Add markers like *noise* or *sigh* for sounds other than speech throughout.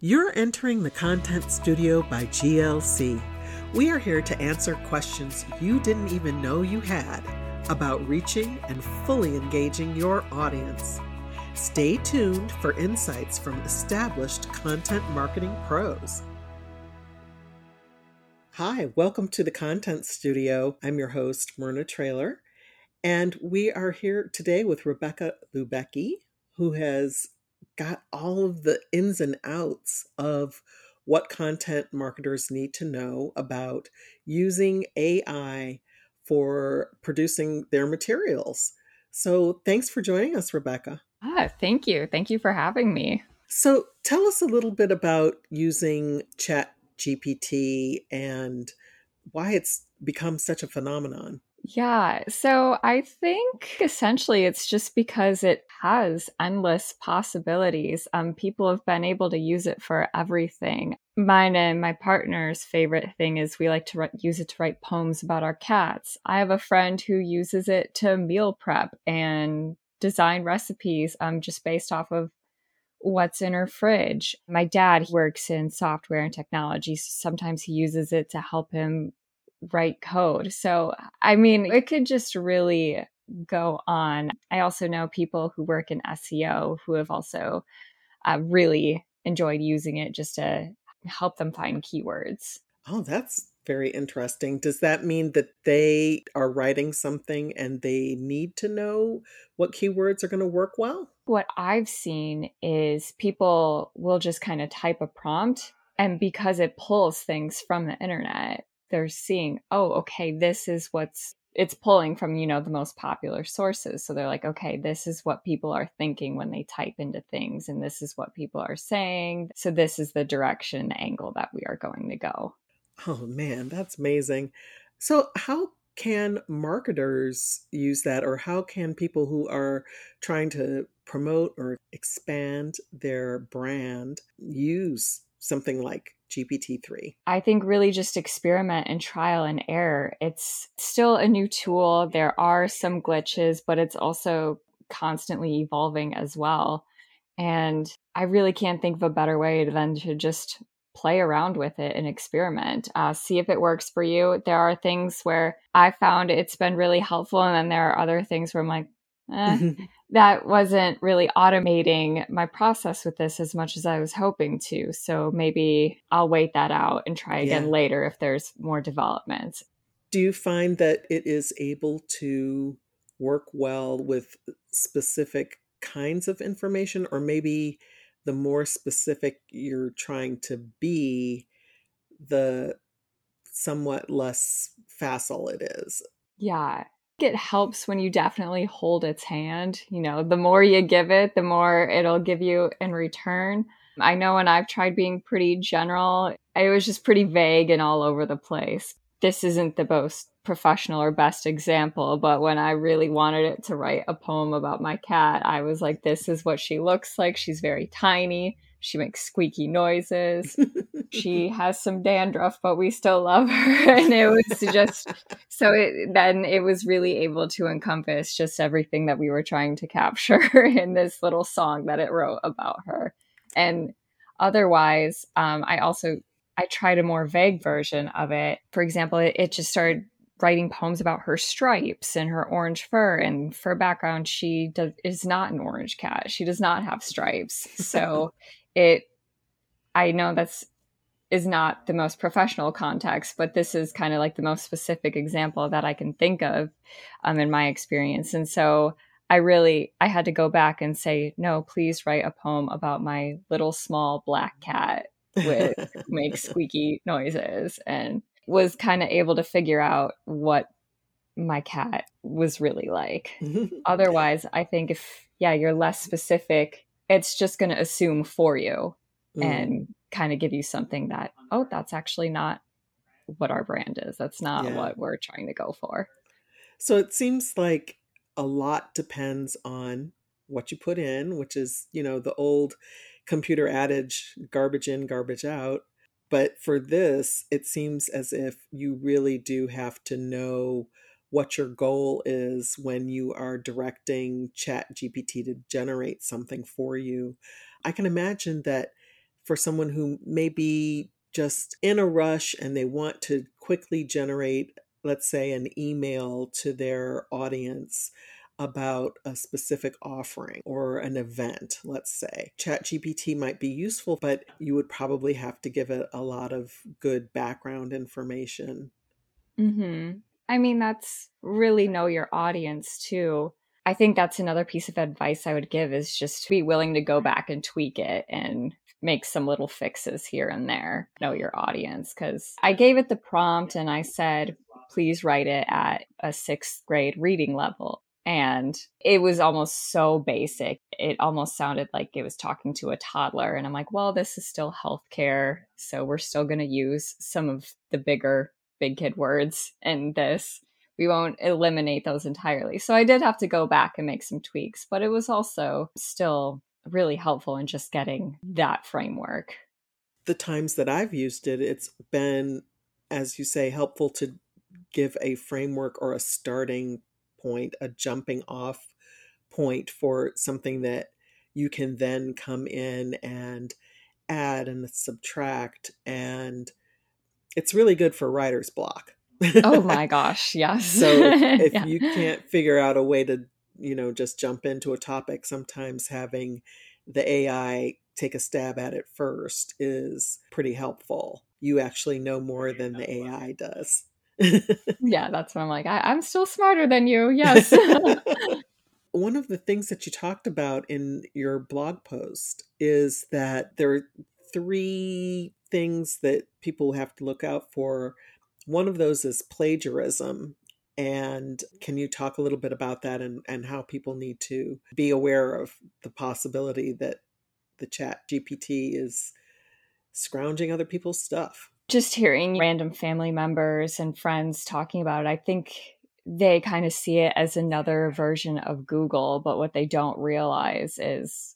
You're entering the Content Studio by GLC. We are here to answer questions you didn't even know you had about reaching and fully engaging your audience. Stay tuned for insights from established content marketing pros. Hi, welcome to the Content Studio. I'm your host, Myrna Traylor, and we are here today with Rebecca Lubecki, who has got all of the ins and outs of what content marketers need to know about using AI for producing their materials. So, thanks for joining us, Rebecca. Ah, thank you. Thank you for having me. So, tell us a little bit about using Chat GPT and why it's become such a phenomenon. Yeah. So I think essentially it's just because it has endless possibilities. Um, people have been able to use it for everything. Mine and my partner's favorite thing is we like to write, use it to write poems about our cats. I have a friend who uses it to meal prep and design recipes um, just based off of what's in her fridge. My dad works in software and technology, so sometimes he uses it to help him write code. So, I mean, it could just really go on. I also know people who work in SEO who have also uh, really enjoyed using it just to help them find keywords. Oh, that's very interesting. Does that mean that they are writing something and they need to know what keywords are going to work well? What I've seen is people will just kind of type a prompt and because it pulls things from the internet they're seeing, oh, okay, this is what's it's pulling from, you know, the most popular sources. So they're like, okay, this is what people are thinking when they type into things, and this is what people are saying. So this is the direction angle that we are going to go. Oh man, that's amazing. So how can marketers use that or how can people who are trying to promote or expand their brand use something like GPT-3? I think really just experiment and trial and error. It's still a new tool. There are some glitches, but it's also constantly evolving as well. And I really can't think of a better way than to just play around with it and experiment. Uh, see if it works for you. There are things where I found it's been really helpful, and then there are other things where I'm like, eh, that wasn't really automating my process with this as much as I was hoping to. So maybe I'll wait that out and try again yeah. later if there's more development. Do you find that it is able to work well with specific kinds of information, or maybe the more specific you're trying to be, the somewhat less facile it is? Yeah, it helps when you definitely hold its hand. You know, the more you give it, the more it'll give you in return. I know when I've tried being pretty general, it was just pretty vague and all over the place. This isn't the most professional or best example, but when I really wanted it to write a poem about my cat, I was like, this is what she looks like. She's very tiny. She makes squeaky noises. *laughs* she has some dandruff, but we still love her. *laughs* And it was just so it, then it was really able to encompass just everything that we were trying to capture *laughs* in this little song that it wrote about her. And otherwise, um, I also I tried a more vague version of it. For example, it, it just started writing poems about her stripes and her orange fur and for background she does, is not an orange cat she does not have stripes so it i know that's is not the most professional context but this is kind of like the most specific example that i can think of um, in my experience. And so i really i had to go back and say no please write a poem about my little small black cat with *laughs* makes squeaky noises and was kind of able to figure out what my cat was really like. *laughs* Otherwise i think if yeah you're less specific it's just going to assume for you mm. and kind of give you something that oh that's actually not what our brand is that's not yeah. what we're trying to go for so it seems like a lot depends on what you put in which is you know the old computer adage garbage in garbage out but for this it seems as if you really do have to know what your goal is when you are directing chat gpt to generate something for you i can imagine that for someone who may be just in a rush and they want to quickly generate, let's say, an email to their audience about a specific offering or an event, let's say. ChatGPT might be useful, but you would probably have to give it a lot of good background information. Mhm. I mean, that's really know your audience too. I think that's another piece of advice I would give is just be willing to go back and tweak it and make some little fixes here and there. Know your audience cuz I gave it the prompt and I said, "Please write it at a 6th grade reading level." and it was almost so basic. It almost sounded like it was talking to a toddler. And I'm like, well, this is still healthcare. So we're still going to use some of the bigger big kid words in this. We won't eliminate those entirely. So I did have to go back and make some tweaks, but it was also still really helpful in just getting that framework. The times that I've used it, it's been, as you say, helpful to give a framework or a starting point, a jumping off point for something that you can then come in and add and subtract. And it's really good for writer's block. oh my *laughs* gosh, yes. so if *laughs* yeah. you can't figure out a way to, you know, just jump into a topic, sometimes having the AI take a stab at it first is pretty helpful. You actually know more than the AI does yeah, *laughs* that's what I'm like. I, I'm still smarter than you. Yes. One of the things that you talked about in your blog post is that there are three things that people have to look out for. One of those is plagiarism. And can you talk a little bit about that and, and how people need to be aware of the possibility that the chat GPT is scrounging other people's stuff? just hearing random family members and friends talking about it, I think they kind of see it as another version of Google, but what they don't realize is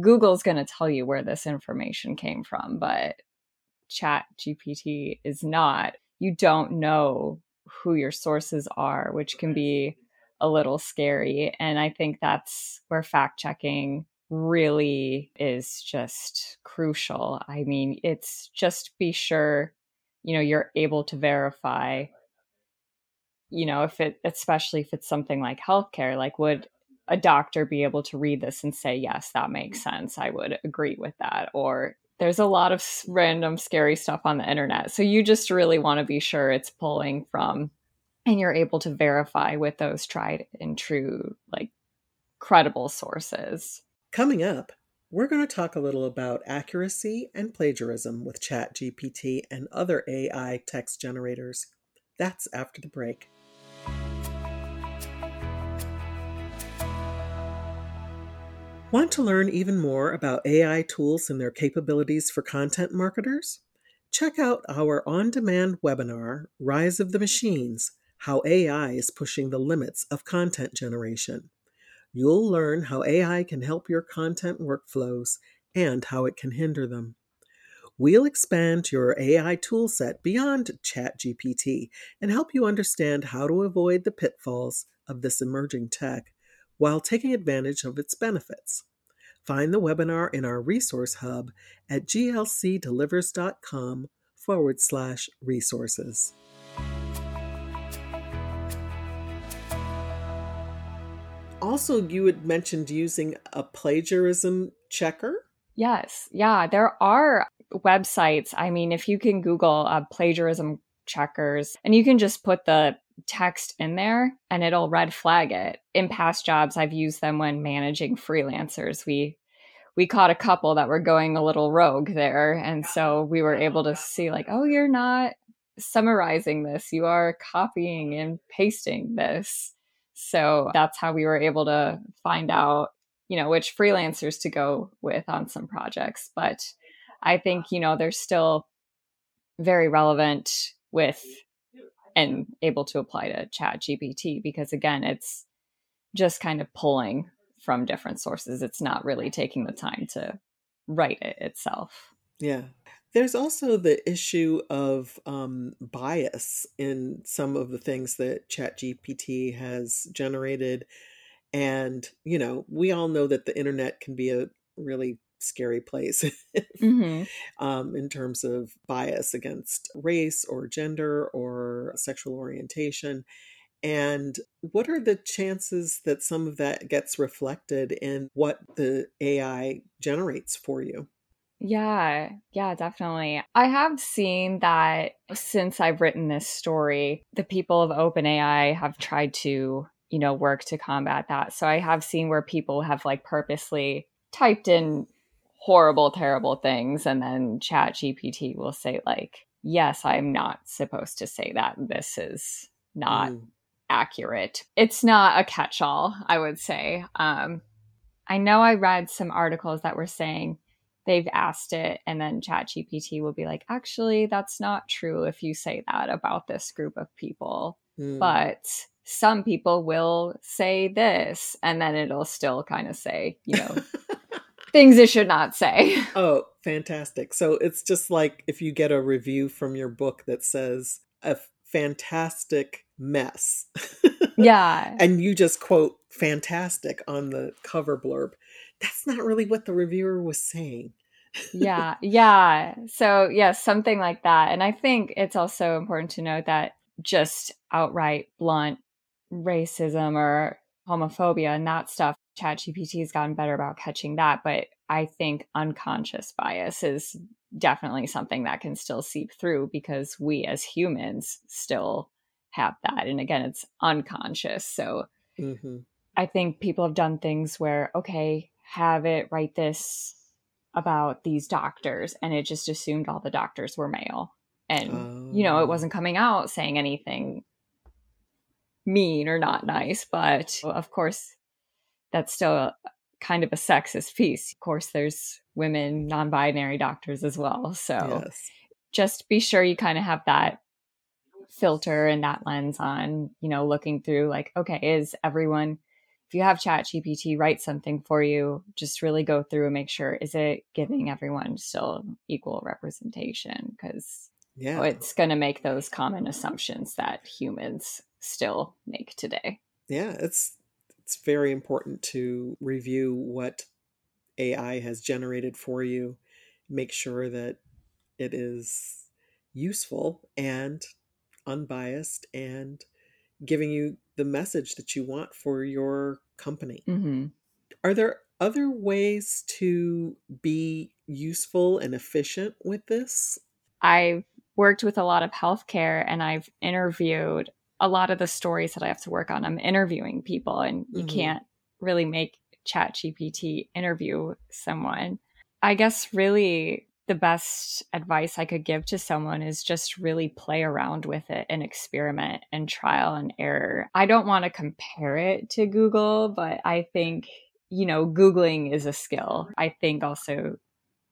Google's going to tell you where this information came from, but Chat GPT is not. You don't know who your sources are, which can be a little scary. And I think that's where fact checking really is just crucial. I mean, it's just be sure, you know, you're able to verify, you know, if it, especially if it's something like healthcare, like would a doctor be able to read this and say, yes, that makes mm-hmm. sense? I would agree with that. Or there's a lot of random scary stuff on the internet. So you just really want to be sure it's pulling from and you're able to verify with those tried and true, like credible sources. Coming up, we're going to talk a little about accuracy and plagiarism with ChatGPT and other AI text generators. That's after the break. Want to learn even more about AI tools and their capabilities for content marketers? Check out our on demand webinar, Rise of the Machines How AI is Pushing the Limits of Content Generation. You'll learn how AI can help your content workflows and how it can hinder them. We'll expand your AI toolset beyond ChatGPT and help you understand how to avoid the pitfalls of this emerging tech while taking advantage of its benefits. Find the webinar in our resource hub at glcdelivers.com forward slash resources. also you had mentioned using a plagiarism checker yes yeah there are websites i mean if you can google uh, plagiarism checkers and you can just put the text in there and it'll red flag it. In past jobs i've used them when managing freelancers. We we caught a couple that were going a little rogue there. And so we were able to see like oh you're not summarizing this. You are copying and pasting this. So that's how we were able to find out, you know, which freelancers to go with on some projects. But I think, you know, they're still very relevant with and able to apply to chat gpt because again it's just kind of pulling from different sources. It's not really taking the time to write it itself. Yeah. There's also the issue of um, bias in some of the things that ChatGPT has generated. And, you know, we all know that the internet can be a really scary place mm-hmm. *laughs* um, in terms of bias against race or gender or sexual orientation. And what are the chances that some of that gets reflected in what the AI generates for you? Yeah, yeah, definitely. I have seen that since I've written this story, the people of OpenAI have tried to, you know, work to combat that. So I have seen where people have like purposely typed in horrible, terrible things, and then Chat GPT will say, like, yes, I'm not supposed to say that. This is not mm. accurate. It's not a catch all, I would say. Um, I know I read some articles that were saying they've asked it and then ChatGPT will be like, actually, that's not true if you say that about this group of people. Mm. But some people will say this, and then it'll still kind of say, you know, *laughs* things it should not say. *laughs* Oh, fantastic. So it's just like if you get a review from your book that says a fantastic mess. *laughs* yeah. and you just quote fantastic on the cover blurb that's not really what the reviewer was saying. *laughs* yeah, yeah. So, yes, yeah, something like that. And I think it's also important to note that just outright blunt racism or homophobia and that stuff, ChatGPT has gotten better about catching that. But I think unconscious bias is definitely something that can still seep through because we as humans still have that. And again, it's unconscious. So mm-hmm. I think people have done things where, okay, have it write this about these doctors and it just assumed all the doctors were male and oh. you know it oh. wasn't coming out saying anything mean or not nice but of course that's still kind of a sexist piece. Of course there's women non-binary doctors as well. So yes. just be sure you kind of have that filter and that lens on you know looking through like okay is everyone if you have chat gpt write something for you. Just really go through and make sure is it giving everyone still equal representation? Because yeah. it's going to make those common assumptions that humans still make today. Yeah it's it's very important to review what ai has generated for you make sure that it is useful and unbiased and giving you the message that you want for your company. Mm-hmm. Are there other ways to be useful and efficient with this? I've worked with a lot of healthcare and I've interviewed a lot of the stories that I have to work on. I'm interviewing people, and you mm-hmm. can't really make Chat GPT interview someone. I guess really the best advice I could give to someone is just really play around with it and experiment and trial and error. I don't want to compare it to Google, but I think, you know, Googling is a skill. I think also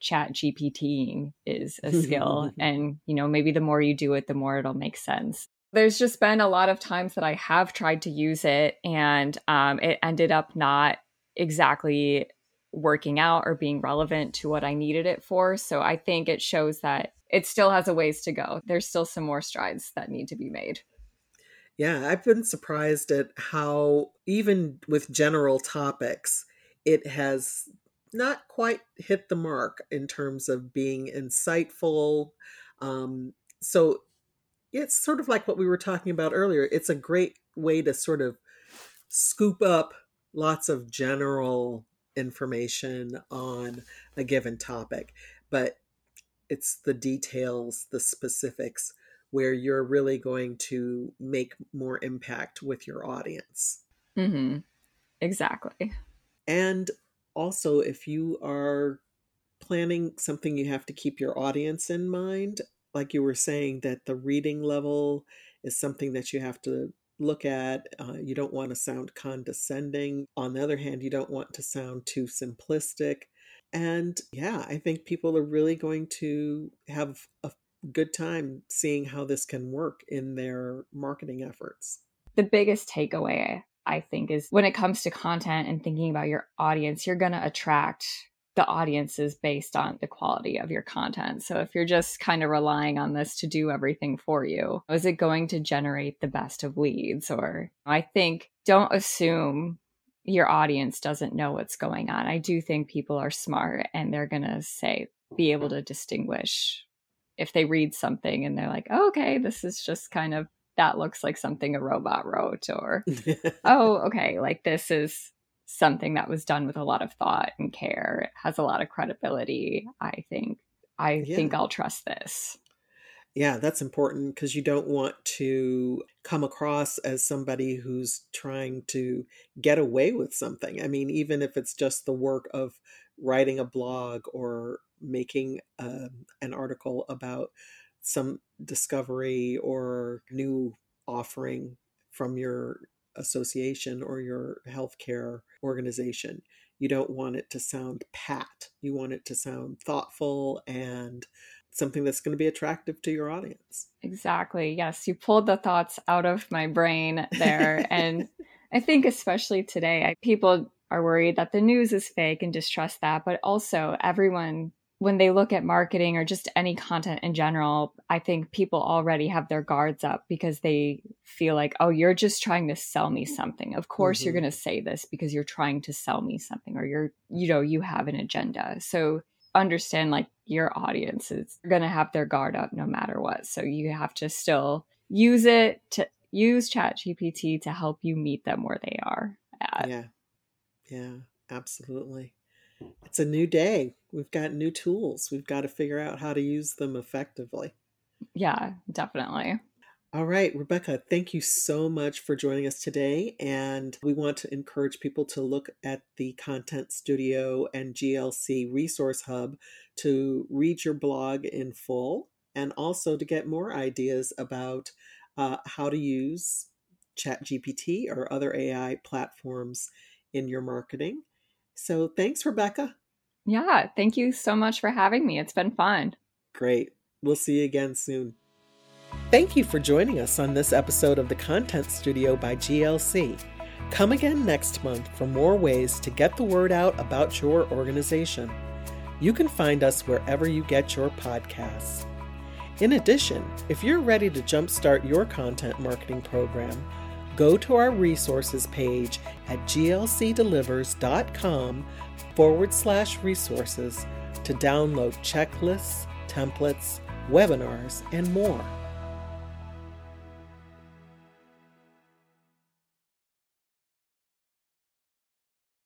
chat GPTing is a skill. *laughs* and, you know, maybe the more you do it, the more it'll make sense. There's just been a lot of times that I have tried to use it and um, it ended up not exactly working out or being relevant to what I needed it for. So I think it shows that it still has a ways to go. There's still some more strides that need to be made. Yeah, I've been surprised at how, even with general topics, it has not quite hit the mark in terms of being insightful. Um, so it's sort of like what we were talking about earlier. It's a great way to sort of scoop up lots of general information on a given topic, but it's the details, the specifics where you're really going to make more impact with your audience. Mm-hmm. Exactly. And also, if you are planning something, you have to keep your audience in mind. Like you were saying, that the reading level is something that you have to look at. Uh, you don't want to sound condescending. On the other hand, you don't want to sound too simplistic. And yeah, I think people are really going to have a good time seeing how this can work in their marketing efforts. The biggest takeaway, I think, is when it comes to content and thinking about your audience, you're going to attract the audience is based on the quality of your content. So if you're just kind of relying on this to do everything for you, is it going to generate the best of leads? Or I think don't assume your audience doesn't know what's going on. I do think people are smart and they're going to say, be able to distinguish if they read something and they're like, oh, okay, this is just kind of, that looks like something a robot wrote, or, *laughs* oh, okay, like this is something that was done with a lot of thought and care. It has a lot of credibility, I think. I yeah. think I'll trust this. Yeah, that's important because you don't want to come across as somebody who's trying to get away with something. I mean, even if it's just the work of writing a blog or making uh, an article about some discovery or new offering from your association or your healthcare organization. You don't want it to sound pat. You want it to sound thoughtful and something that's going to be attractive to your audience. Exactly. Yes, you pulled the thoughts out of my brain there. *laughs* and I think, especially today, people are worried that the news is fake and distrust that. But also, everyone, when they look at marketing or just any content in general, I think people already have their guards up because they feel like, oh, you're just trying to sell me something. Of course, mm-hmm. you're going to say this because you're trying to sell me something or you're, you know, you have an agenda. So, understand like your audience is going to have their guard up no matter what. So you have to still use it to use chat gpt to help you meet them where they are at. yeah yeah absolutely it's a new day we've got new tools we've got to figure out how to use them effectively yeah definitely all right, Rebecca, thank you so much for joining us today. And we want to encourage people to look at the Content Studio and GLC Resource Hub to read your blog in full and also to get more ideas about uh, how to use ChatGPT or other AI platforms in your marketing. So thanks, Rebecca. Yeah, thank you so much for having me. It's been fun. Great. We'll see you again soon. Thank you for joining us on this episode of the Content Studio by GLC. Come again next month for more ways to get the word out about your organization. You can find us wherever you get your podcasts. In addition, if you're ready to jumpstart your content marketing program, go to our resources page at glcdelivers.com forward slash resources to download checklists, templates, webinars, and more.